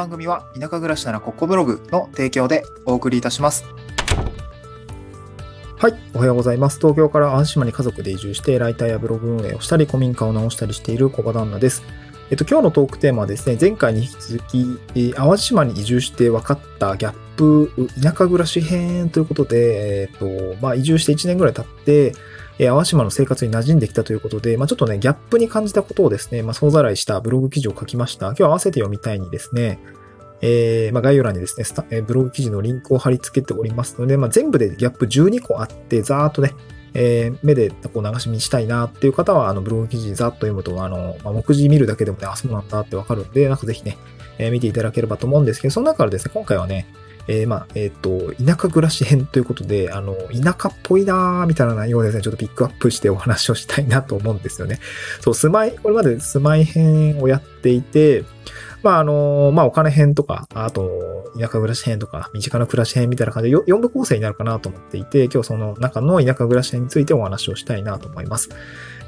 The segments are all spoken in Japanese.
番組は田舎暮らしならここブログの提供でお送りいたします。はい。おはようございます。東京から安島に家族で移住して、ライターやブログ運営をしたり、古民家を直したりしている小場旦那です。えっと、今日のトークテーマはですね、前回に引き続き、えー淡路島に移住して分かったギャップ、田舎暮らし編ということで、えっと、まあ、移住して1年ぐらい経って、えー淡島の生活に馴染んできたということで、まあ、ちょっとね、ギャップに感じたことをですね、まあ、総ざらいしたブログ記事を書きました。今日合わせて読みたいにですね、えーまあ、概要欄にですね、えブログ記事のリンクを貼り付けておりますので、まあ、全部でギャップ12個あって、ざーっとね、えー目でこう流し見したいなっていう方は、あの、ブログ記事ざっと読むと、あの、まあ、目次見るだけでもね、あ、そうなんだってわかるんで、なんかぜひね、えー見ていただければと思うんですけど、その中からですね、今回はね、えーまあ、えっ、と、田舎暮らし編ということで、あの、田舎っぽいなーみたいな内容をですね、ちょっとピックアップしてお話をしたいなと思うんですよね。そう、住まい、これまで住まい編をやっていて、まあ、あの、まあ、お金編とか、あと、田舎暮らし編とか、身近な暮らし編みたいな感じで4部構成になるかなと思っていて、今日その中の田舎暮らし編についてお話をしたいなと思います。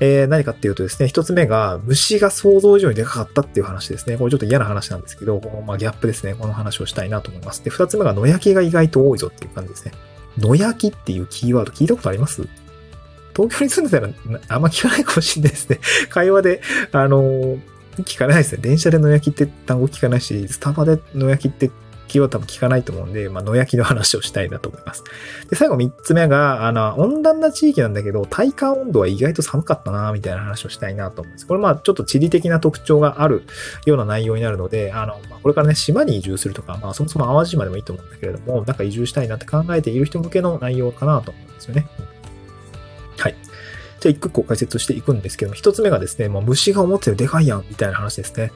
えー何かっていうとですね、一つ目が、虫が想像以上にでかかったっていう話ですね。これちょっと嫌な話なんですけど、このまあ、ギャップですね。この話をしたいなと思います。で、二つ目が、野焼きが意外と多いぞっていう感じですね。野焼きっていうキーワード聞いたことあります？東京に住んでたらあんま聞かないかもしれないですね。会話で、あのー聞かないですね。電車で野焼きって単語聞かないし、スタバで野焼きってキーワード多分聞かないと思うんで、まあ、野焼きの話をしたいなと思います。で、最後三つ目が、あの、温暖な地域なんだけど、体感温度は意外と寒かったな、みたいな話をしたいなと思うんです。これまあ、ちょっと地理的な特徴があるような内容になるので、あの、まあ、これからね、島に移住するとか、まあ、そもそも淡路島でもいいと思うんだけれども、なんか移住したいなって考えている人向けの内容かなと思うんですよね。はい。じゃあ、一個一個解説していくんですけども、一つ目がですね、もう虫が思ってるでかいやん、みたいな話ですね。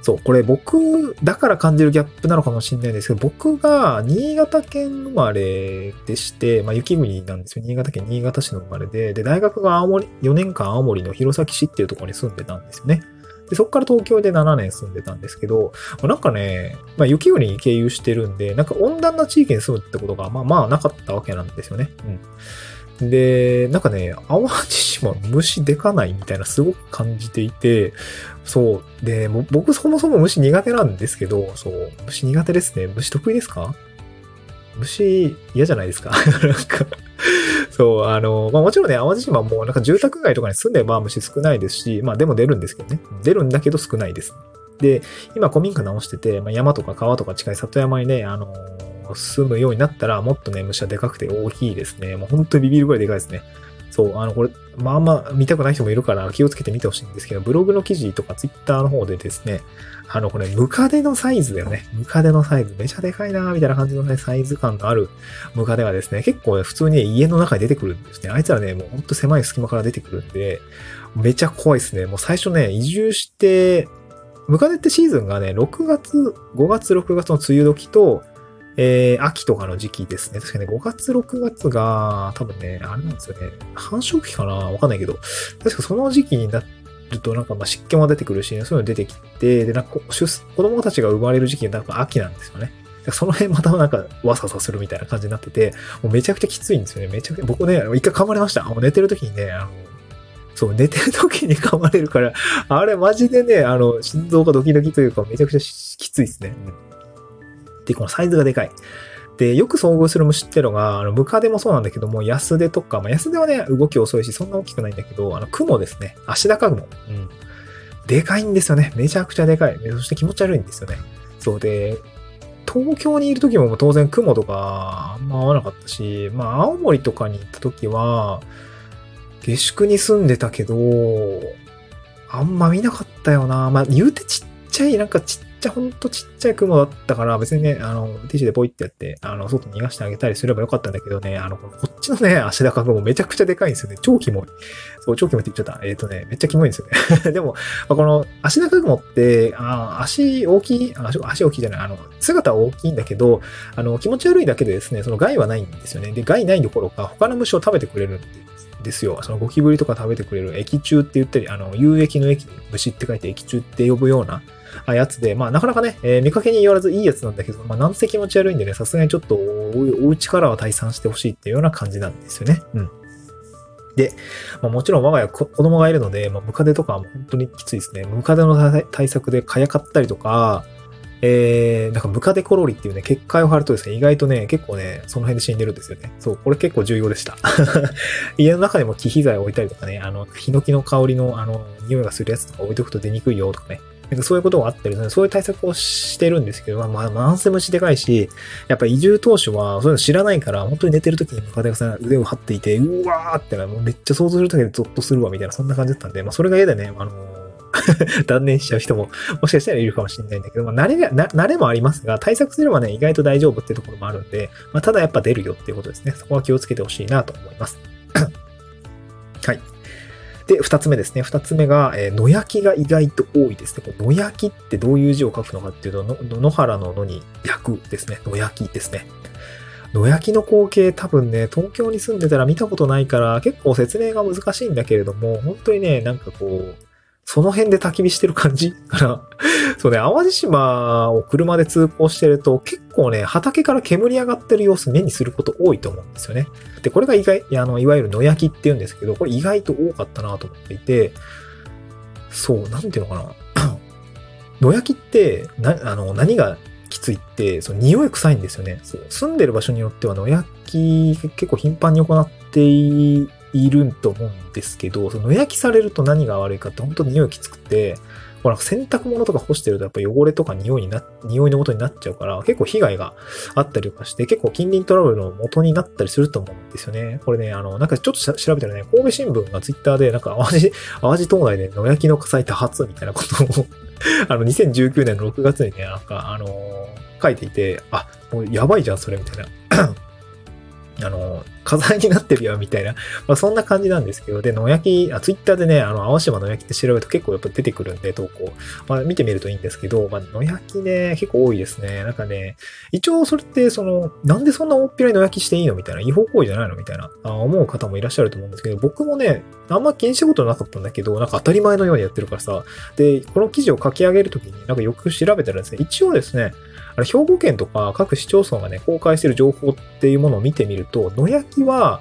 そう、これ僕だから感じるギャップなのかもしれないんですけど、僕が新潟県生まれでして、まあ雪国なんですよ。新潟県新潟市の生まれで、で、大学が青森、4年間青森の弘前市っていうところに住んでたんですよね。で、そこから東京で7年住んでたんですけど、なんかね、まあ雪国に経由してるんで、なんか温暖な地域に住むってことが、まあまあなかったわけなんですよね。うん。で、なんかね、淡路島虫でかないみたいなすごく感じていて、そう。で、僕そもそも虫苦手なんですけど、そう。虫苦手ですね。虫得意ですか？虫嫌じゃないですか？なんか、そう、あの、まあもちろんね、淡路島もなんか住宅街とかに住んでば虫少ないですし、まあでも出るんですけどね。出るんだけど少ないです。で、今古民家直してて、まあ、山とか川とか近い里山にね、あの住むようになったら、もっとね、虫はでかくて大きいですね。もう本当にビビるぐらいでかいですね。そう、あの、これ、まあまあ見たくない人もいるから気をつけて見てほしいんですけど、ブログの記事とかツイッターの方でですね、あの、これ、ムカデのサイズだよね。ムカデのサイズ。めちゃでかいなみたいな感じのね、サイズ感のあるムカデはですね、結構ね、普通に家の中に出てくるんですね。あいつらね、もうほんと狭い隙間から出てくるんで、めちゃ怖いですね。もう最初ね、移住して、ムカデってシーズンがね、6月、5月、6月の梅雨時と、えー、秋とかの時期ですね。確かね、5月、6月が、多分ね、あれなんですよね。繁殖期かな？わかんないけど、確かその時期になると、なんかまあ湿気も出てくるし、そういうの出てきて、で、なんか子供たちが生まれる時期なんか秋なんですよね。その辺またなんかわさわさするみたいな感じになってて、もうめちゃくちゃきついんですよね。めちゃくちゃ、僕ね、一回噛まれました。もう寝てる時にね、あの、そう、寝てる時に噛まれるから、あれマジでね、あの、心臓がドキドキというか、めちゃくちゃきついですね。うんで、このサイズがでかい。で、よく遭遇する虫ってのが、あの、ムカデもそうなんだけども、ヤスデとか、まあ、ヤスデはね、動き遅いし、そんな大きくないんだけど、あの、クモですね。アシダカグモ。うん。でかいんですよね。めちゃくちゃでかい。そして気持ち悪いんですよね。そうで、東京にいる時も当然雲とかあんま合わなかったし、まあ青森とかに行った時は、下宿に住んでたけど、あんま見なかったよな。まあ言うてちっちゃい、なんかちっちゃ、ほんとちっちゃい雲だったから、別にね、あの、ティッシュでポイってやって、あの、外逃がしてあげたりすればよかったんだけどね、あの、こっちのね、足高雲めちゃくちゃでかいんですよね。超キモい。そう、超キモいって言っちゃった。えっ、とね、めっちゃキモいんですよね。でも、まあこの足高雲って、あ足大きい足、足大きいじゃない、あの、姿は大きいんだけど、あの、気持ち悪いだけでですね、その害はないんですよね。で、害ないどころか、他の虫を食べてくれるんですよ。そのゴキブリとか食べてくれる液中って言ったり、あの、有液の液に虫って書いて液中って呼ぶようなやつで、まあなかなかね、えー見かけによらずいいやつなんだけど、まあなんせ気持ち悪いんでね、さすがにちょっとおお家からは退散してほしいっていうような感じなんですよね。うん。で、まあ、もちろん我が家こ子供がいるので、まあ、ムカデとかは本当にきついですね。ムカデの対策で蚊帳買ったりとか、えー、なんかムカデコロリっていうね、結界を張るとですね、意外とね、結構ね、その辺で死んでるんですよね。そう、これ結構重要でした。家の中でも木秘材を置いたりとかね、あの、ヒノキの香りの、あの、匂いがするやつとか置いとくと出にくいよとかね、なんかそういうことがあったり、ね、そういう対策をしてるんですけど、まあ、なんせ虫でかいし、やっぱ移住当初はそういうの知らないから、本当に寝てる時にムカデがさ腕を張っていて、うわーってなもうめっちゃ想像するだけでゾッとするわ、みたいな、そんな感じだったんで、まあ、それが嫌でね、あの 断念しちゃう人ももしかしたらいるかもしれないんだけど、まあ、慣れが、慣れもありますが、対策すればね、意外と大丈夫っていうところもあるんで、まあ、ただやっぱ出るよっていうことですね。そこは気をつけてほしいなと思います。はい。で、二つ目ですね。二つ目が、えー、野焼きが意外と多いですね。野焼きってどういう字を書くのかっていうと、野原の野に焼くですね。野焼きですね。野焼きの光景多分ね、東京に住んでたら見たことないから結構説明が難しいんだけれども、本当にね、なんかこう、その辺で焚き火してる感じ？かな。そうね、淡路島を車で通行してると結構ね、畑から煙上がってる様子目にすること多いと思うんですよね。で、これが意外、あの、いわゆる野焼きって言うんですけど、これ意外と多かったなと思っていて、そう、なんていうのかな。野焼きって、な、あの、何がきついって、その匂い臭いんですよね。そう住んでる場所によっては野焼き結構頻繁に行っていると思うんですけど、その野焼きされると何が悪いかって本当に匂いきつくて、ほら、洗濯物とか干してるとやっぱ汚れとか匂いにな、匂いの元になっちゃうから、結構被害があったりとかして、結構近隣トラブルの元になったりすると思うんですよね。これね、あの、なんかちょっと調べたらね、神戸新聞がツイッターで、なんか淡路、淡路島内で野焼きの火災多発みたいなことを あの、2019年の6月にね、なんか、あのー、書いていて、あ、もうやばいじゃん、それ、みたいな。あの、火災になってるよ、みたいな。まあ、そんな感じなんですけど、で、野焼き、あ、ツイッターでね、あの、青島野焼きって調べると結構やっぱ出てくるんで、投稿。まあ、見てみるといいんですけど、まあ、野焼きね、結構多いですね。なんかね、一応それって、その、なんでそんな大っぴらに野焼きしていいのみたいな、違法行為じゃないのみたいな、あ思う方もいらっしゃると思うんですけど、僕もね、あんま気にしたことなかったんだけど、なんか当たり前のようにやってるからさ、で、この記事を書き上げるときに、なんかよく調べたらですね、一応ですね、あれ、兵庫県とか各市町村がね、公開してる情報っていうものを見てみると、野焼きは、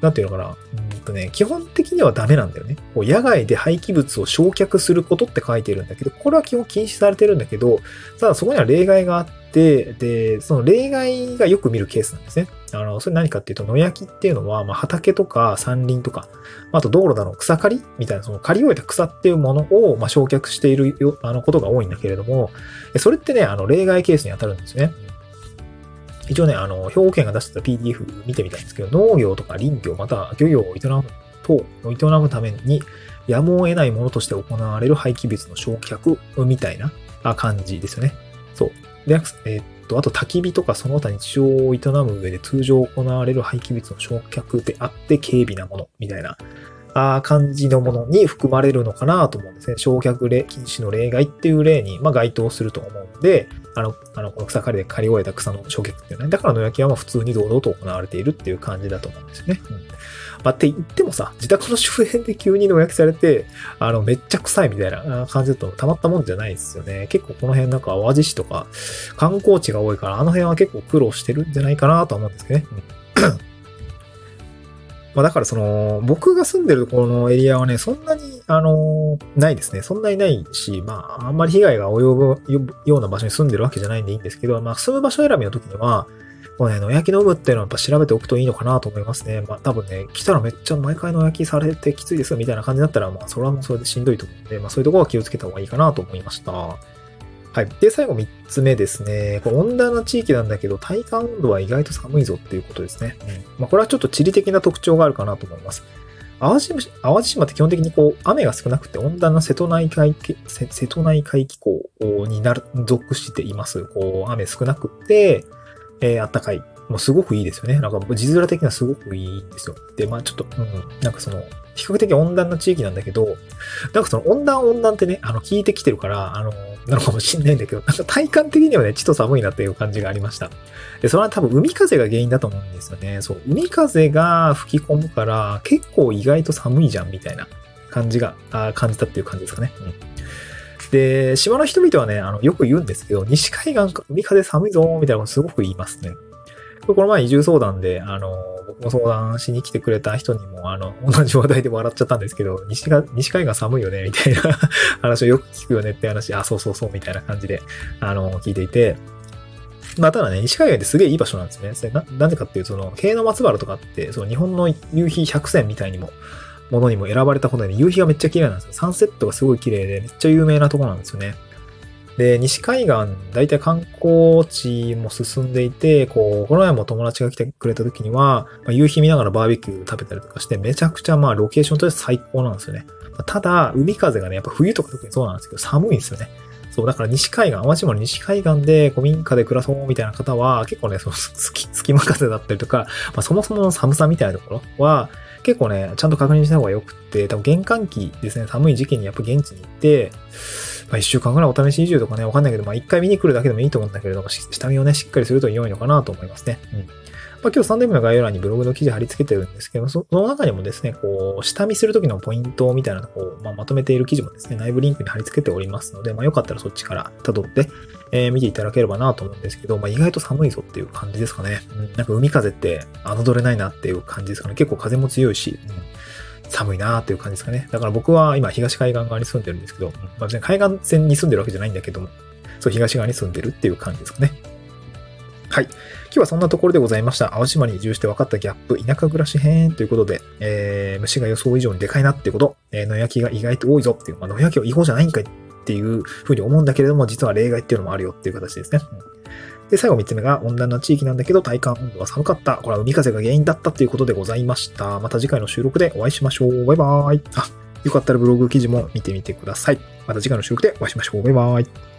なんていうのかな、うんとね、基本的にはダメなんだよね。こう野外で廃棄物を焼却することって書いてるんだけど、これは基本禁止されてるんだけど、ただそこには例外があって、で、その例外がよく見るケースなんですね。あの、それ何かっていうと、野焼きっていうのは、まあ、畑とか山林とか、あと道路だの草刈りみたいな、その刈り終えた草っていうものを、まあ、焼却しているよあのことが多いんだけれども、それってね、あの、例外ケースに当たるんですね。一応ね、あの、兵庫県が出してた PDF 見てみたいんですけど、農業とか林業、また漁業を営むと、営むために、やむを得ないものとして行われる廃棄物の焼却みたいな感じですよね。そう。で、えー、と、あと焚き火とかその他日常を営む上で通常行われる廃棄物の焼却であって軽微なものみたいなあ感じのものに含まれるのかなと思うんですね。焼却例禁止の例外っていう例に、まあ、該当すると思うので、あの、あの、この草刈りで刈り終えた草の焼却っていうね。だから野焼きはま普通に堂々と行われているっていう感じだと思うんですよね。うんまあ、って言ってもさ、自宅の周辺で急に野焼きされて、あの、めっちゃ臭いみたいな感じだとたまったもんじゃないですよね。結構この辺なんか淡路市とか観光地が多いから、あの辺は結構苦労してるんじゃないかなと思うんですけどね。まあだからその、僕が住んでるところのエリアはね、そんなに、あの、ないですね。そんなにないし、まあ、あんまり被害が及ぶような場所に住んでるわけじゃないんでいいんですけど、まあ、住む場所選びの時には、もうね、野焼きの有無っていうのはやっぱ調べておくといいのかなと思いますね。まあ多分ね、来たらめっちゃ毎回野焼きされてきついですみたいな感じだったら、まあそれはもうそれでしんどいと思うんで、まあそういうところは気をつけた方がいいかなと思いました。はい。で、最後3つ目ですね。これ温暖な地域なんだけど、体感温度は意外と寒いぞっていうことですね。うん。まあこれはちょっと地理的な特徴があるかなと思います。淡路淡路島って基本的にこう、雨が少なくて温暖な瀬戸内海、瀬戸内海気候になる、属しています。こう、雨少なくて、えー、暖かいもうすごくいいですよね。なんか字面的にはすごくいいんですよ。で、まあちょっと、うん、なんかその、比較的温暖な地域なんだけど、なんかその温暖温暖ってね、あの、聞いてきてるから、あの、なのかもしんないんだけど、なんか体感的にはね、ちょっと寒いなっていう感じがありました。で、それは多分海風が原因だと思うんですよね。そう、海風が吹き込むから、結構意外と寒いじゃん、みたいな感じが、あ感じたっていう感じですかね。うん。で、島の人々はね、あの、よく言うんですけど、西海岸海風寒いぞ、みたいなことすごく言いますね。ここの前移住相談で、あの、僕も相談しに来てくれた人にも、あの、同じ話題で笑っちゃったんですけど、西が、西海岸寒いよね、みたいな 話をよく聞くよねって話、あ、そうそうそう、みたいな感じで、あの、聞いていて、まあ、ただね、西海岸ってすげえいい場所なんですね。な、なんでかっていうと、その、京の松原とかって、その日本の夕日100選みたいにも、ものにも選ばれたことで、夕日がめっちゃ綺麗なんですよ。サンセットがすごい綺麗で、めっちゃ有名なとこなんですよね。で、西海岸、だいたい観光地も進んでいて、こう、この前も友達が来てくれた時には、まあ、夕日見ながらバーベキュー食べたりとかして、めちゃくちゃまあロケーションとして最高なんですよね。まあただ、海風がね、やっぱ冬とか特にそうなんですけど、寒いんですよね。そう、だから西海岸、淡路島の西海岸で古民家で暮らそうみたいな方は、結構ね、その 隙間風だったりとか、まあ、そもそもの寒さみたいなところは、結構ね、ちゃんと確認した方が良くって、多分玄関期ですね、寒い時期にやっぱ現地に行って、まあ一週間ぐらいお試し移住とかね、わかんないけど、まあ一回見に来るだけでもいいと思うんだけれども、下見をね、しっかりすると良いのかなと思いますね。うん。まあ今日3年目の概要欄にブログの記事貼り付けてるんですけど、その中にもですね、こう、下見するときのポイントみたいなとこを、まあ、まとめている記事もですね、内部リンクに貼り付けておりますので、まあよかったらそっちから辿って、えー、見ていただければなと思うんですけど、まあ、意外と寒いぞっていう感じですかね。うん、なんか海風って侮れないなっていう感じですかね。結構風も強いし、うん寒いなーっていう感じですかね。だから僕は今東海岸側に住んでるんですけど、まあ、海岸線に住んでるわけじゃないんだけども、そう、東側に住んでるっていう感じですかね。はい。今日はそんなところでございました。淡島に移住して分かったギャップ、田舎暮らし編ということで、えー、虫が予想以上にでかいなっていうこと、えー、野焼きが意外と多いぞっていう、まあ、野焼きは違法じゃないんかいっていうふうに思うんだけれども、実は例外っていうのもあるよっていう形ですね。で、最後3つ目が温暖な地域なんだけど体感温度が寒かった。これは海風が原因だったということでございました。また次回の収録でお会いしましょう。バイバーイ。あ、よかったらブログ記事も見てみてください。また次回の収録でお会いしましょう。バイバーイ。